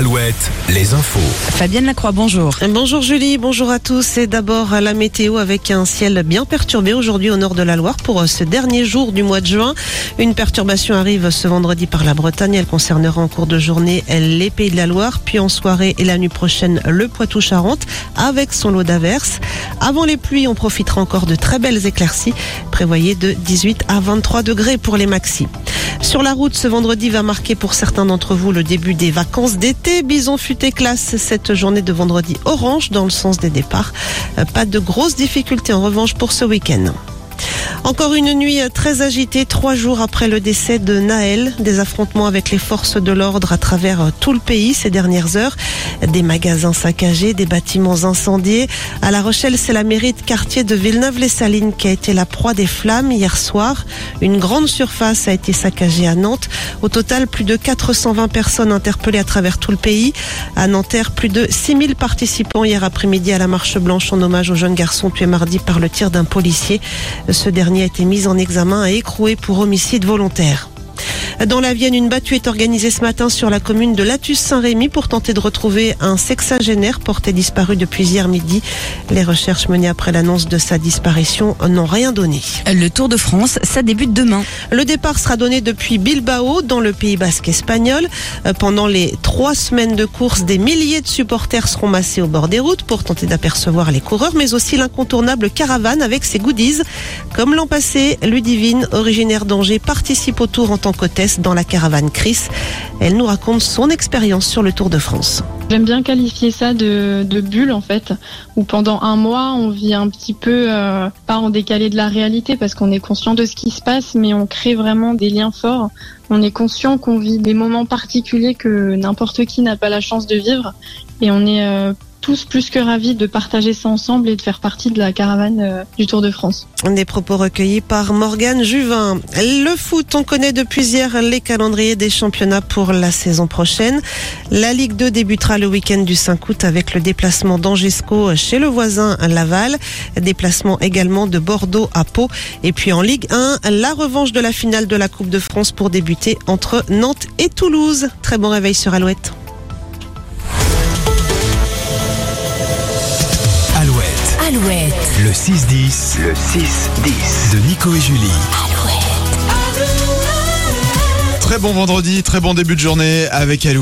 Alouette, les infos. Fabienne Lacroix, bonjour. Bonjour Julie, bonjour à tous. Et d'abord la météo avec un ciel bien perturbé aujourd'hui au nord de la Loire pour ce dernier jour du mois de juin. Une perturbation arrive ce vendredi par la Bretagne. Elle concernera en cours de journée les Pays de la Loire, puis en soirée et la nuit prochaine le Poitou-Charentes avec son lot d'averses. Avant les pluies, on profitera encore de très belles éclaircies. Prévoyez de 18 à 23 degrés pour les maxis. Sur la route, ce vendredi va marquer pour certains d'entre vous le début des vacances d'été. Bison futé classe cette journée de vendredi orange dans le sens des départs. Euh, Pas de grosses difficultés en revanche pour ce week-end. Encore une nuit très agitée, trois jours après le décès de Naël. Des affrontements avec les forces de l'ordre à travers tout le pays ces dernières heures. Des magasins saccagés, des bâtiments incendiés. À La Rochelle, c'est la mairie de quartier de Villeneuve-les-Salines qui a été la proie des flammes hier soir. Une grande surface a été saccagée à Nantes. Au total, plus de 420 personnes interpellées à travers tout le pays. À Nanterre, plus de 6000 participants hier après-midi à la marche blanche en hommage au jeune garçon tué mardi par le tir d'un policier. Ce dernier a été mis en examen et écroué pour homicide volontaire. Dans la Vienne, une battue est organisée ce matin sur la commune de Latus-Saint-Rémy pour tenter de retrouver un sexagénaire porté disparu depuis hier midi. Les recherches menées après l'annonce de sa disparition n'ont rien donné. Le Tour de France, ça débute demain. Le départ sera donné depuis Bilbao, dans le Pays basque espagnol. Euh, Pendant les trois semaines de course, des milliers de supporters seront massés au bord des routes pour tenter d'apercevoir les coureurs, mais aussi l'incontournable caravane avec ses goodies. Comme l'an passé, Ludivine, originaire d'Angers, participe au Tour en tant qu'hôtesse dans la caravane Chris. Elle nous raconte son expérience sur le Tour de France. J'aime bien qualifier ça de, bulle en fait, où pendant un mois on vit un petit peu euh, pas en décalé de la réalité parce qu'on est conscient de ce qui se passe, mais on crée vraiment des liens forts. On est conscient qu'on vit des moments particuliers que n'importe qui n'a pas la chance de vivre, et on est euh, tous plus que ravis de partager ça ensemble et de faire partie de la caravane euh, du Tour de France. Des propos recueillis par Morgane Juvin. Le foot, on connaît depuis hier les calendriers des championnats pour la saison prochaine. La Ligue 2 débutera le week-end du 5 août avec le déplacement d'Angesco chez le voisin Laval. Déplacement également de Bordeaux à Pau. Et puis en Ligue 1, la revanche de la finale de la Coupe de France pour débuter entre Nantes et Toulouse. Très bon réveil sur Alouette. Alouette, Alouette. le 6-10. Le 6-10. De Nico et Julie. Très bon vendredi, très bon début de journée avec Alouette.